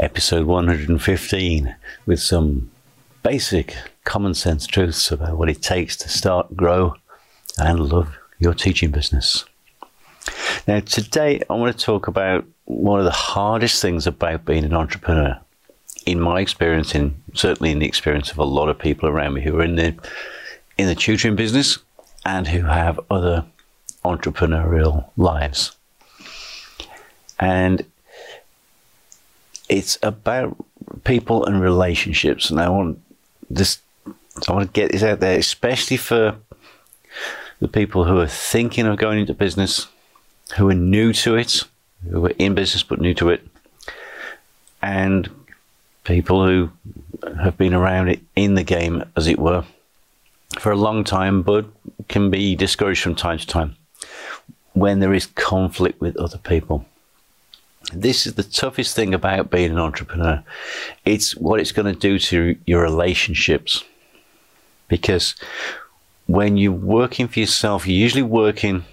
episode 115, with some basic common sense truths about what it takes to start, grow, and love your teaching business. Now, today I want to talk about one of the hardest things about being an entrepreneur. In my experience, and certainly in the experience of a lot of people around me who are in the in the tutoring business and who have other entrepreneurial lives and it's about people and relationships. And I want this, I want to get this out there, especially for the people who are thinking of going into business, who are new to it, who are in business but new to it, and people who have been around it in the game, as it were, for a long time, but can be discouraged from time to time when there is conflict with other people. This is the toughest thing about being an entrepreneur. It's what it's going to do to your relationships. Because when you're working for yourself, you're usually working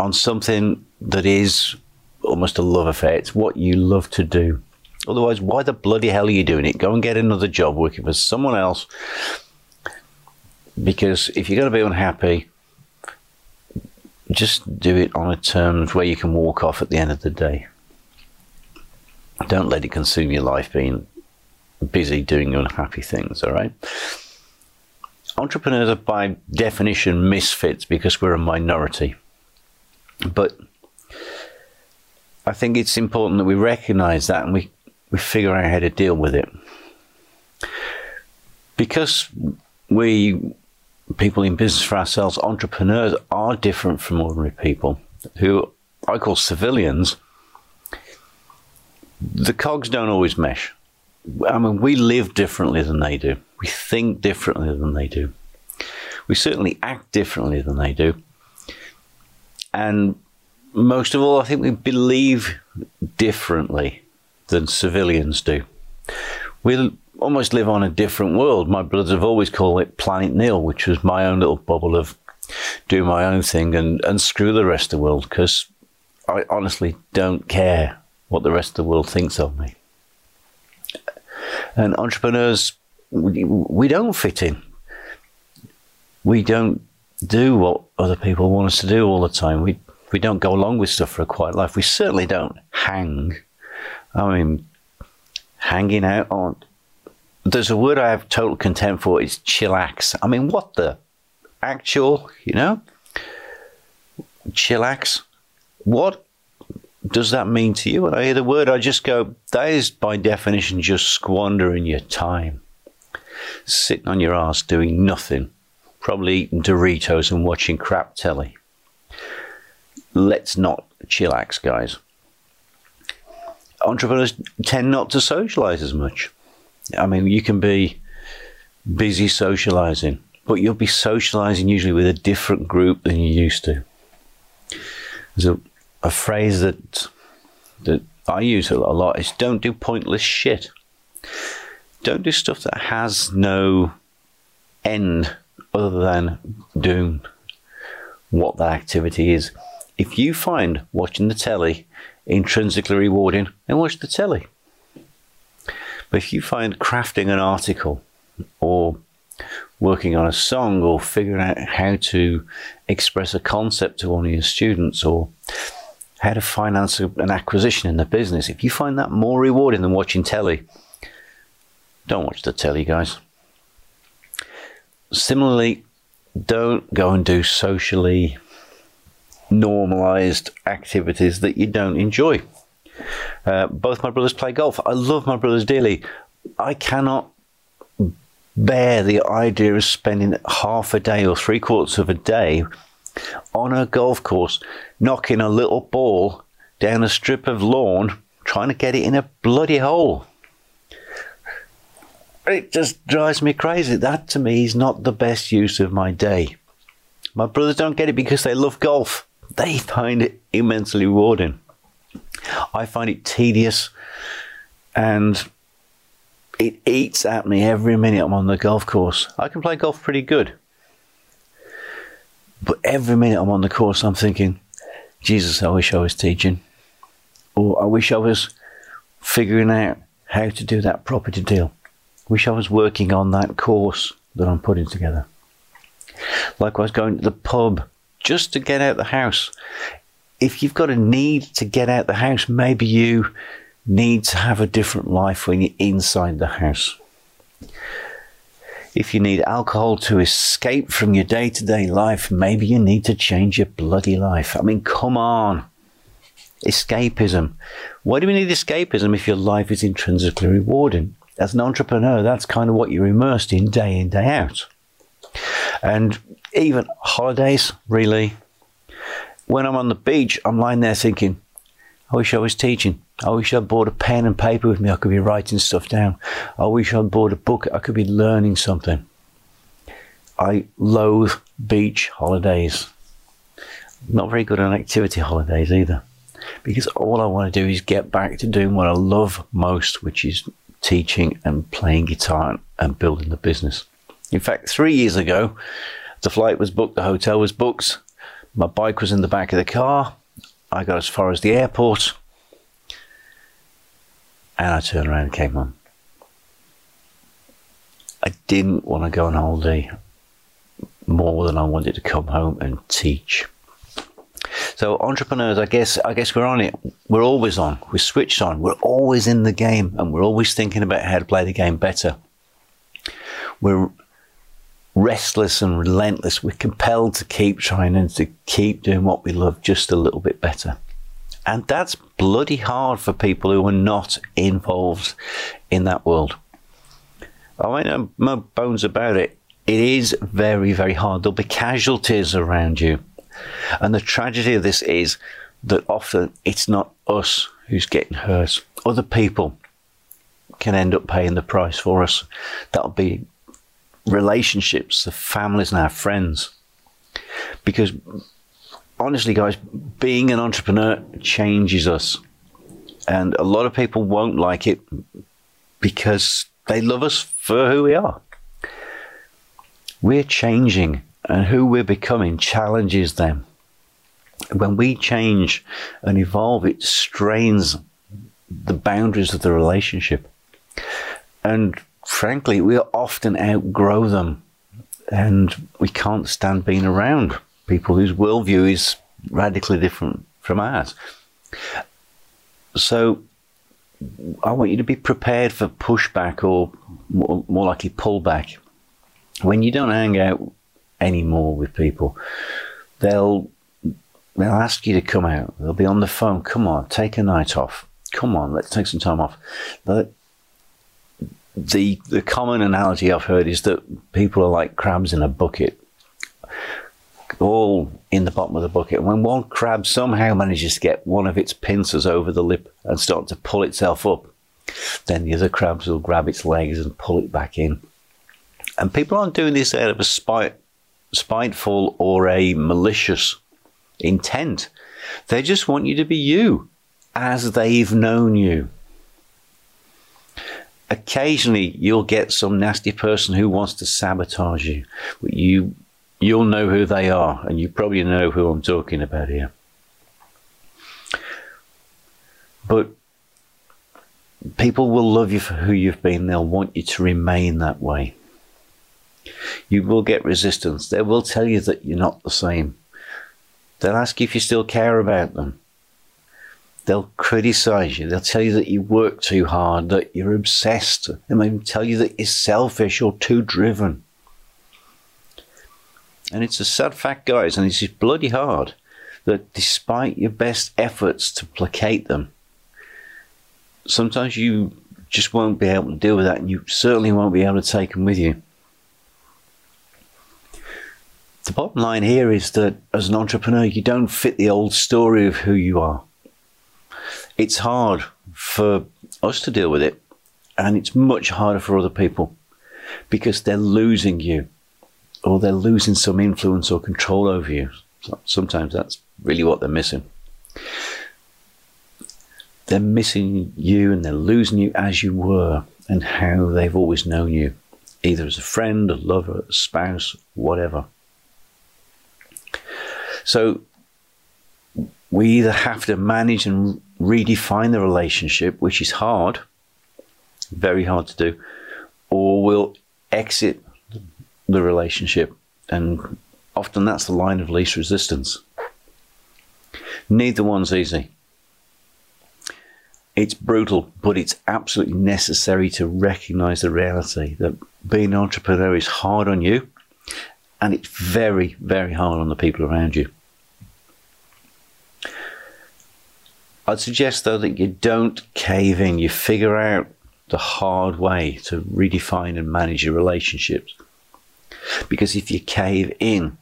on something that is almost a love affair. It's what you love to do. Otherwise, why the bloody hell are you doing it? Go and get another job working for someone else. Because if you're going to be unhappy, just do it on a terms where you can walk off at the end of the day. Don't let it consume your life being busy doing unhappy things, all right? Entrepreneurs are by definition misfits because we're a minority. But I think it's important that we recognize that and we, we figure out how to deal with it. Because we, people in business for ourselves, entrepreneurs, are different from ordinary people who I call civilians the cogs don't always mesh. I mean, we live differently than they do. We think differently than they do. We certainly act differently than they do. And most of all, I think we believe differently than civilians do. We almost live on a different world. My brothers have always called it Planet Neil, which was my own little bubble of do my own thing and, and screw the rest of the world because I honestly don't care what the rest of the world thinks of me. And entrepreneurs, we, don't fit in. We don't do what other people want us to do all the time. We we don't go along with stuff for a quiet life. We certainly don't hang. I mean, hanging out on. There's a word I have total contempt for. It's chillax. I mean, what the actual, you know? Chillax. What does that mean to you? When I hear the word, I just go, that is by definition just squandering your time. Sitting on your ass doing nothing, probably eating Doritos and watching crap telly. Let's not chillax, guys. Entrepreneurs tend not to socialize as much. I mean, you can be busy socializing, but you'll be socializing usually with a different group than you used to. There's a a phrase that that I use a lot is don't do pointless shit. Don't do stuff that has no end other than doing what that activity is. If you find watching the telly intrinsically rewarding, then watch the telly. But if you find crafting an article or working on a song or figuring out how to express a concept to one of your students or how to finance an acquisition in the business, if you find that more rewarding than watching telly, don't watch the telly, guys. Similarly, don't go and do socially normalized activities that you don't enjoy. Uh, both my brothers play golf. I love my brothers dearly. I cannot bear the idea of spending half a day or three quarters of a day on a golf course, knocking a little ball down a strip of lawn trying to get it in a bloody hole. It just drives me crazy. That to me is not the best use of my day. My brothers don't get it because they love golf. They find it immensely rewarding. I find it tedious and it eats at me every minute I'm on the golf course. I can play golf pretty good. But every minute I'm on the course, I'm thinking, Jesus, I wish I was teaching. Or I wish I was figuring out how to do that property deal. Wish I was working on that course that I'm putting together. Likewise, going to the pub just to get out the house. If you've got a need to get out the house, maybe you need to have a different life when you're inside the house. If you need alcohol to escape from your day to day life, maybe you need to change your bloody life. I mean, come on. Escapism. Why do we need escapism if your life is intrinsically rewarding? As an entrepreneur, that's kind of what you're immersed in day in, day out. And even holidays, really. When I'm on the beach, I'm lying there thinking, I wish I was teaching. I wish I'd brought a pen and paper with me. I could be writing stuff down. I wish I'd bought a book. I could be learning something. I loathe beach holidays. Not very good on activity holidays either. Because all I want to do is get back to doing what I love most, which is teaching and playing guitar and building the business. In fact, three years ago, the flight was booked, the hotel was booked, my bike was in the back of the car. I got as far as the airport, and I turned around and came home. I didn't want to go on holiday more than I wanted to come home and teach. So entrepreneurs, I guess, I guess we're on it. We're always on. We're switched on. We're always in the game, and we're always thinking about how to play the game better. We're restless and relentless. We're compelled to keep trying and to keep doing what we love just a little bit better. And that's bloody hard for people who are not involved in that world. I mean, um, no bones about it. It is very, very hard. There'll be casualties around you. And the tragedy of this is that often it's not us who's getting hurt. Other people can end up paying the price for us. That'll be relationships, the families and our friends. Because honestly, guys, being an entrepreneur changes us. And a lot of people won't like it because they love us for who we are. We're changing, and who we're becoming challenges them. When we change and evolve, it strains the boundaries of the relationship. And frankly, we often outgrow them and we can't stand being around people whose worldview is radically different from ours. So I want you to be prepared for pushback or more, more likely pullback. When you don't hang out anymore with people, they'll they'll ask you to come out. They'll be on the phone. Come on, take a night off. Come on, let's take some time off. But the the common analogy I've heard is that people are like crabs in a bucket, all in the bottom of the bucket. When one crab somehow manages to get one of its pincers over the lip and start to pull itself up, then the other crabs will grab its legs and pull it back in. And people aren't doing this out of a spite, spiteful or a malicious intent. They just want you to be you as they've known you occasionally you'll get some nasty person who wants to sabotage you. But you you'll know who they are, and you probably know who I'm talking about here. But people will love you for who you've been. They'll want you to remain that way. You will get resistance. They will tell you that you're not the same. They'll ask you if you still care about them. They'll criticize you. They'll tell you that you work too hard, that you're obsessed. They might tell you that you're selfish or too driven. And it's a sad fact, guys, and it's bloody hard that despite your best efforts to placate them, sometimes you just won't be able to deal with that, and you certainly won't be able to take them with you. The bottom line here is that as an entrepreneur, you don't fit the old story of who you are it's hard for us to deal with it, and it's much harder for other people because they're losing you or they're losing some influence or control over you. Sometimes that's really what they're missing. They're missing you and they're losing you as you were and how they've always known you, either as a friend, a lover, a spouse, whatever. So we either have to manage and redefine the relationship, which is hard, very hard to do, or we'll exit the relationship. And often that's the line of least resistance. Neither one's easy. It's brutal, but it's absolutely necessary to recognize the reality that being an entrepreneur is hard on you and it's very, very hard on the people around you. I'd suggest, though, that you don't cave in. You figure out the hard way to redefine and manage your relationships. Because if you cave in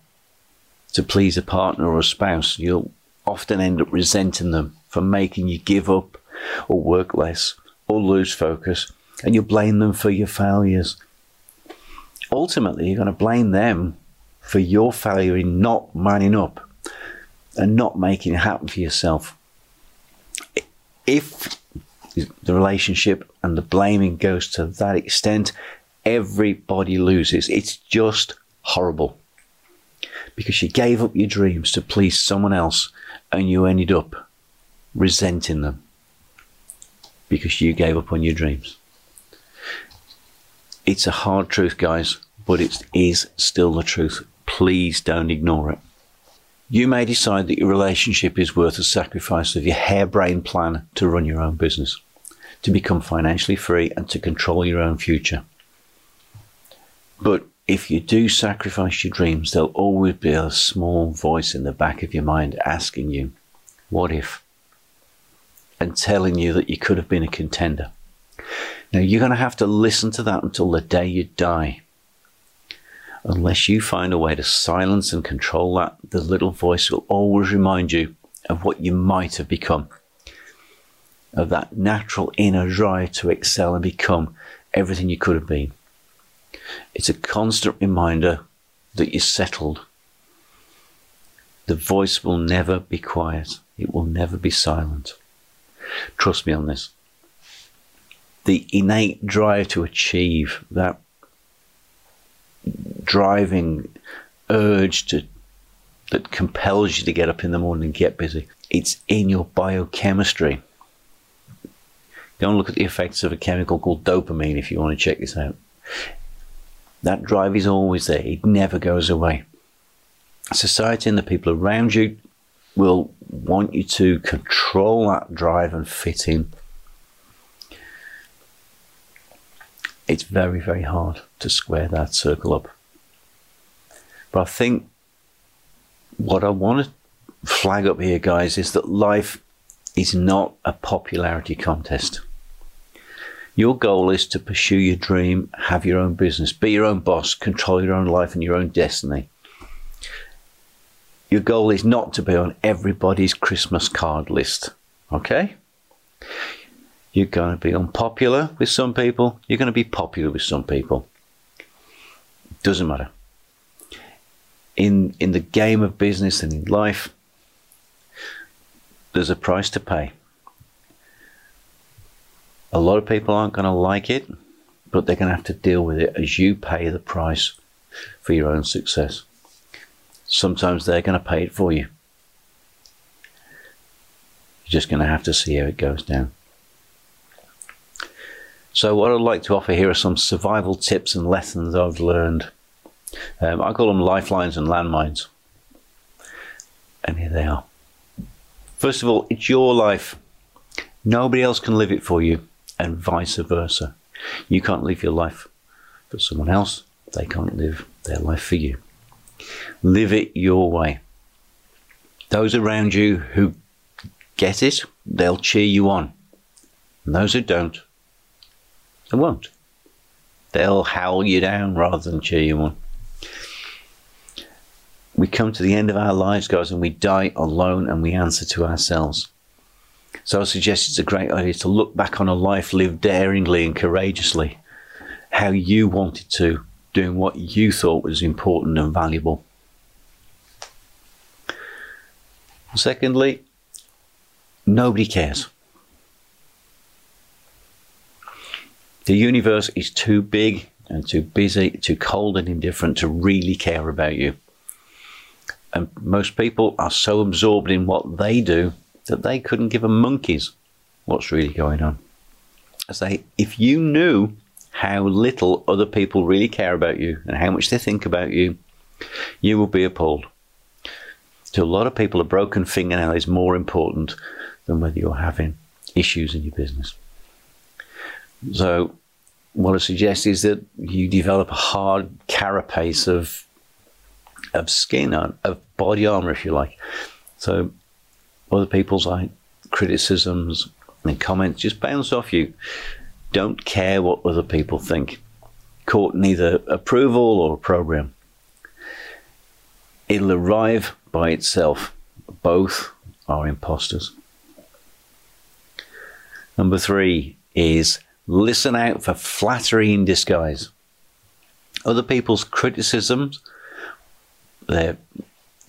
to please a partner or a spouse, you'll often end up resenting them for making you give up or work less or lose focus, and you'll blame them for your failures. Ultimately, you're going to blame them for your failure in not manning up and not making it happen for yourself. If the relationship and the blaming goes to that extent, everybody loses. It's just horrible. Because you gave up your dreams to please someone else and you ended up resenting them because you gave up on your dreams. It's a hard truth, guys, but it is still the truth. Please don't ignore it. You may decide that your relationship is worth the sacrifice of your harebrained plan to run your own business, to become financially free, and to control your own future. But if you do sacrifice your dreams, there'll always be a small voice in the back of your mind asking you, What if? and telling you that you could have been a contender. Now, you're going to have to listen to that until the day you die unless you find a way to silence and control that, the little voice will always remind you of what you might have become, of that natural inner drive to excel and become everything you could have been. It's a constant reminder that you're settled. The voice will never be quiet, it will never be silent. Trust me on this. The innate drive to achieve that driving urge to that compels you to get up in the morning and get busy. It's in your biochemistry. Go and look at the effects of a chemical called dopamine if you want to check this out. That drive is always there, it never goes away. Society and the people around you will want you to control that drive and fit in. It's very, very hard to square that circle up. But I think what I want to flag up here, guys, is that life is not a popularity contest. Your goal is to pursue your dream, have your own business, be your own boss, control your own life and your own destiny. Your goal is not to be on everybody's Christmas card list, okay? You're going to be unpopular with some people, you're going to be popular with some people. Doesn't matter in in the game of business and in life, there's a price to pay. A lot of people aren't going to like it, but they're going to have to deal with it as you pay the price for your own success. Sometimes they're going to pay it for you. You're just going to have to see how it goes down. So, what I'd like to offer here are some survival tips and lessons I've learned um, I call them lifelines and landmines. And here they are. First of all, it's your life. Nobody else can live it for you, and vice versa. You can't live your life for someone else, they can't live their life for you. Live it your way. Those around you who get it, they'll cheer you on. And those who don't, they won't. They'll howl you down rather than cheer you on we come to the end of our lives, guys, and we die alone and we answer to ourselves. So I suggest it's a great idea to look back on a life lived daringly and courageously, how you wanted to, doing what you thought was important and valuable. Secondly, nobody cares. The universe is too big and too busy, too cold and indifferent to really care about you. And most people are so absorbed in what they do that they couldn't give a monkey's what's really going on. I say, if you knew how little other people really care about you and how much they think about you, you will be appalled. To a lot of people, a broken fingernail is more important than whether you're having issues in your business. So, what I suggest is that you develop a hard carapace of of skin, of body armor, if you like. So, other people's like criticisms and comments just bounce off you. Don't care what other people think. Court neither approval or a program. It'll arrive by itself. Both are imposters. Number three is listen out for flattery in disguise. Other people's criticisms, their,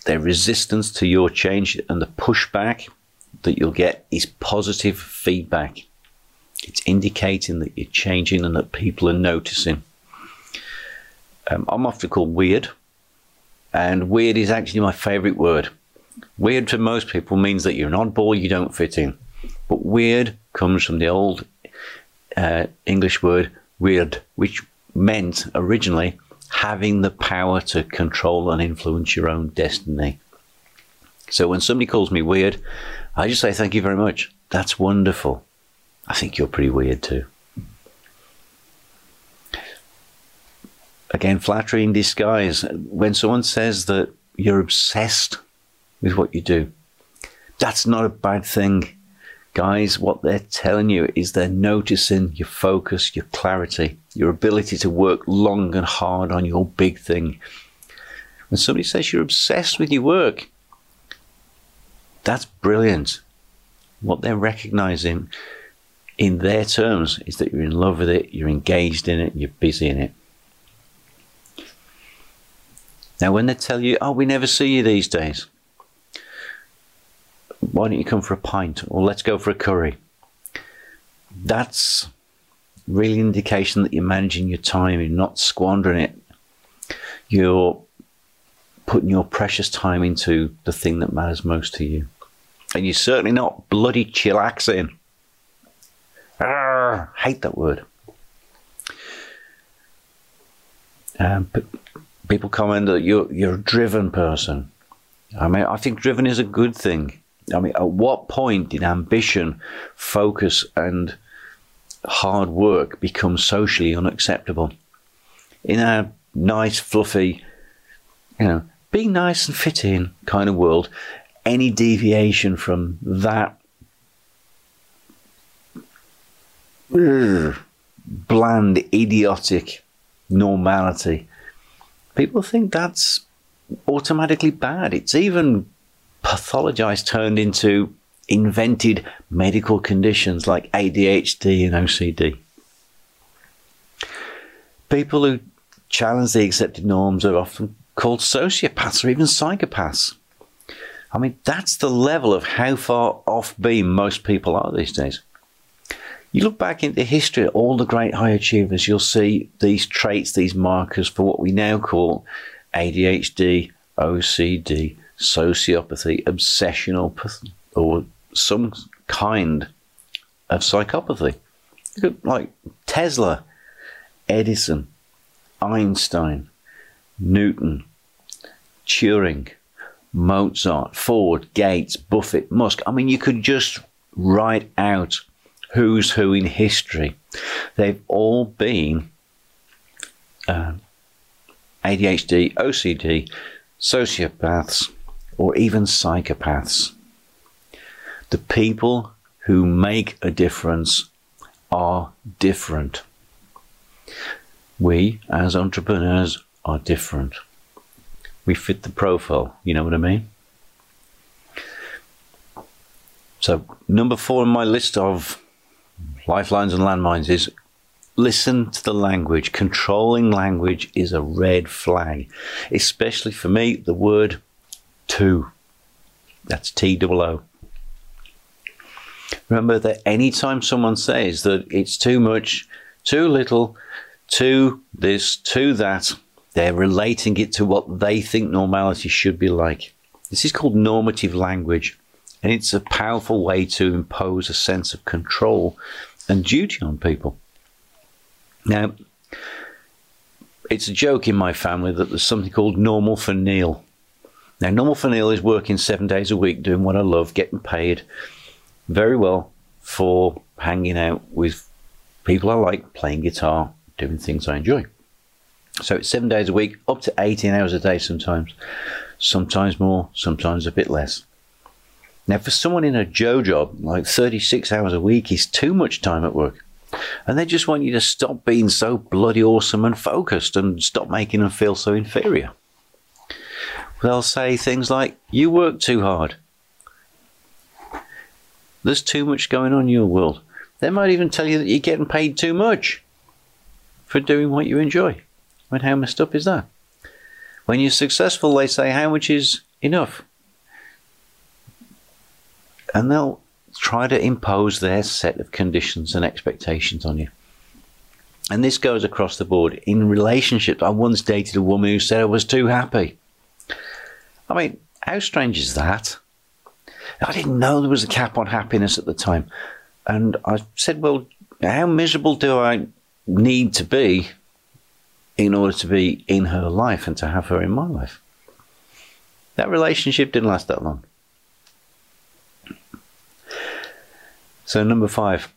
their resistance to your change, and the pushback that you'll get is positive feedback. It's indicating that you're changing and that people are noticing. Um, I'm often called weird, and weird is actually my favorite word. Weird to most people means that you're an oddball, you don't fit in. But weird comes from the old uh, English word weird, which meant originally having the power to control and influence your own destiny. So when somebody calls me weird, I just say thank you very much. That's wonderful. I think you're pretty weird too. Again, flattery in disguise. When someone says that you're obsessed with what you do, that's not a bad thing. Guys, what they're telling you is they're noticing your focus, your clarity, your ability to work long and hard on your big thing. When somebody says you're obsessed with your work, that's brilliant. What they're recognizing in their terms is that you're in love with it, you're engaged in it, you're busy in it. Now, when they tell you, oh, we never see you these days, why don't you come for a pint or let's go for a curry? That's really indication that you're managing your time, you're not squandering it. You're putting your precious time into the thing that matters most to you. And you're certainly not bloody chillaxing. Arr, hate that word. Um, people comment that you're you're a driven person. I mean, I think driven is a good thing. I mean, at what point did ambition, focus, and hard work become socially unacceptable? In a nice, fluffy, you know, be nice and fit in kind of world, any deviation from that bland, idiotic normality, people think that's automatically bad. It's even pathologized, turned into invented medical conditions like ADHD and OCD. People who challenge the accepted norms are often called sociopaths or even psychopaths. I mean, that's the level of how far off beam most people are these days. You look back into history, at all the great high achievers, you'll see these traits, these markers for what we now call ADHD, OCD, sociopathy, obsessional, or some kind of psychopathy. Look at Like Tesla, Edison, Einstein, Newton, Turing, Mozart, Ford, Gates, Buffett, Musk. I mean, you could just write out who's who in history. They've all been uh, ADHD, OCD, sociopaths, or even psychopaths. The people who make a difference are different. We, as entrepreneurs, are different. We fit the profile, you know what I mean? So, number four on my list of lifelines and landmines is listen to the language. Controlling language is a red flag, especially for me, the word to. That's T double O. Remember that anytime someone says that it's too much, too little, too this, too that, they're relating it to what they think normality should be like. This is called normative language. And it's a powerful way to impose a sense of control and duty on people. Now, it's a joke in my family that there's something called normal for Neil. Now, normal for Neil is working seven days a week, doing what I love, getting paid very well for hanging out with people I like, playing guitar, doing things I enjoy. So it's seven days a week, up to 18 hours a day sometimes, sometimes more, sometimes a bit less. Now, for someone in a Joe job, like 36 hours a week is too much time at work. And they just want you to stop being so bloody awesome and focused and stop making them feel so inferior. They'll say things like, You work too hard. There's too much going on in your world. They might even tell you that you're getting paid too much for doing what you enjoy. I mean, how messed up is that? When you're successful, they say, How much is enough? and they'll try to impose their set of conditions and expectations on you. And this goes across the board. In relationships, I once dated a woman who said I was too happy. I mean, how strange is that? I didn't know there was a cap on happiness at the time. And I said, Well, how miserable do I need to be in order to be in her life and to have her in my life? That relationship didn't last that long. So, number five,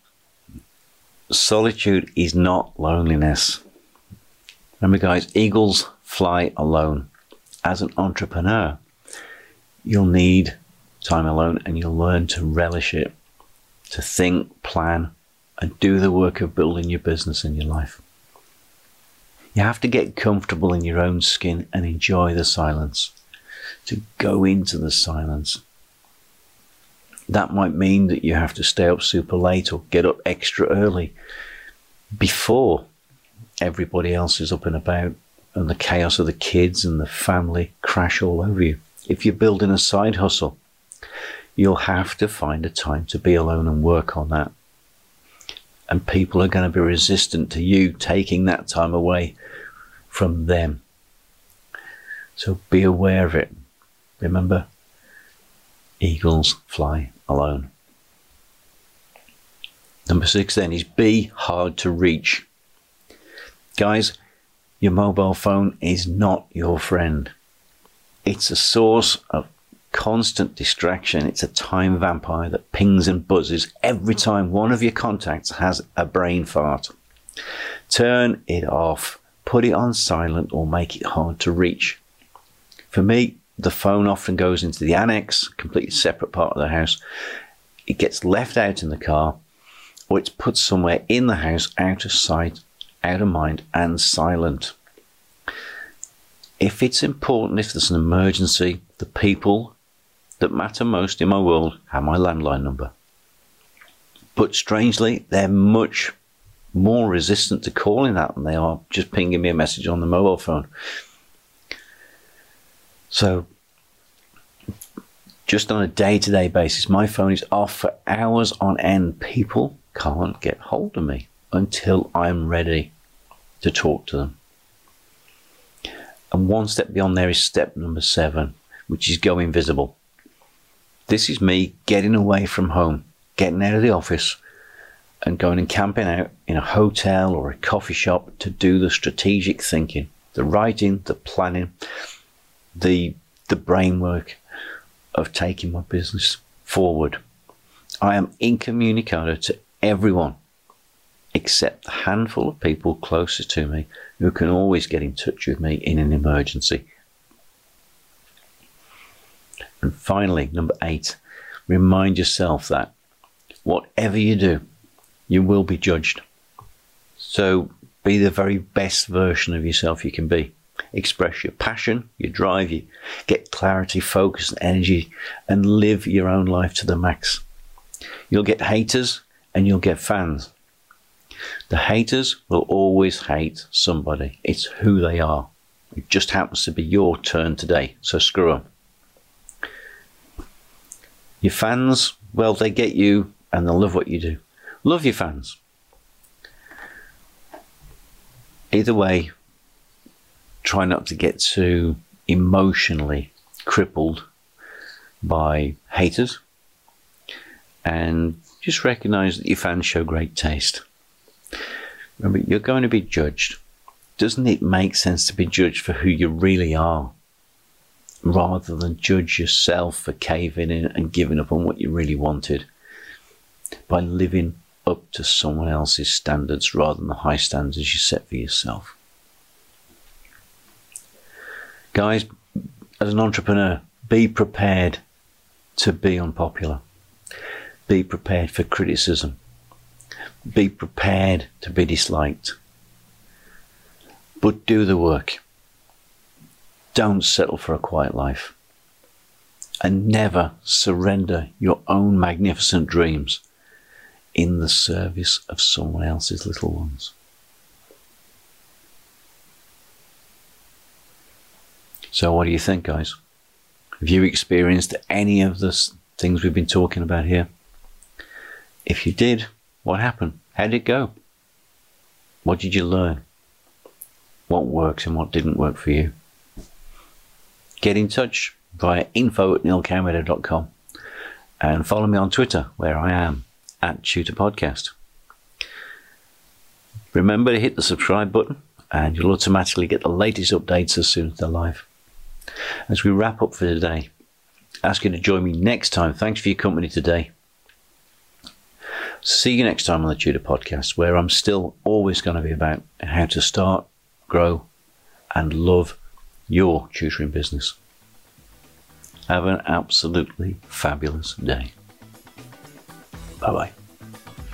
solitude is not loneliness. Remember, guys, eagles fly alone. As an entrepreneur, you'll need time alone and you'll learn to relish it, to think, plan, and do the work of building your business and your life. You have to get comfortable in your own skin and enjoy the silence, to go into the silence that might mean that you have to stay up super late or get up extra early before everybody else is up and about and the chaos of the kids and the family crash all over you. If you're building a side hustle, you'll have to find a time to be alone and work on that. And people are going to be resistant to you taking that time away from them. So be aware of it. Remember, eagles fly alone. Number six then is be hard to reach. Guys, your mobile phone is not your friend. It's a source of constant distraction. It's a time vampire that pings and buzzes every time one of your contacts has a brain fart. Turn it off, put it on silent, or make it hard to reach. For me, the phone often goes into the annex, completely separate part of the house. It gets left out in the car, or it's put somewhere in the house, out of sight, out of mind, and silent. If it's important, if there's an emergency, the people that matter most in my world have my landline number. But strangely, they're much more resistant to calling that than they are just pinging me a message on the mobile phone. So, just on a day to day basis, my phone is off for hours on end. People can't get hold of me until I'm ready to talk to them. And one step beyond there is step number seven, which is go invisible. This is me getting away from home, getting out of the office, and going and camping out in a hotel or a coffee shop to do the strategic thinking, the writing, the planning, the the brain work of taking my business forward. I am incommunicado to everyone except the handful of people closest to me who can always get in touch with me in an emergency. And finally, number eight, remind yourself that whatever you do, you will be judged. So be the very best version of yourself you can be express your passion, your drive, you get clarity, focus, and energy, and live your own life to the max. You'll get haters and you'll get fans. The haters will always hate somebody. It's who they are. It just happens to be your turn today, so screw them. Your fans, well, they get you and they'll love what you do. Love your fans. Either way, try not to get too emotionally crippled by haters and just recognize that your fans show great taste. Remember, you're going to be judged. Doesn't it make sense to be judged for who you really are rather than judge yourself for caving in and giving up on what you really wanted by living up to someone else's standards rather than the high standards you set for yourself? Guys, as an entrepreneur, be prepared to be unpopular. Be prepared for criticism. Be prepared to be disliked. But do the work. Don't settle for a quiet life. And never surrender your own magnificent dreams in the service of someone else's little ones. So, what do you think, guys? Have you experienced any of the things we've been talking about here? If you did, what happened? How did it go? What did you learn? What works and what didn't work for you? Get in touch via info at neilcameron.com and follow me on Twitter where I am at Tutor Podcast. Remember to hit the subscribe button and you'll automatically get the latest updates as soon as they're live. As we wrap up for today, ask you to join me next time. Thanks for your company today. See you next time on the Tutor Podcast, where I'm still always going to be about how to start, grow, and love your tutoring business. Have an absolutely fabulous day. Bye bye.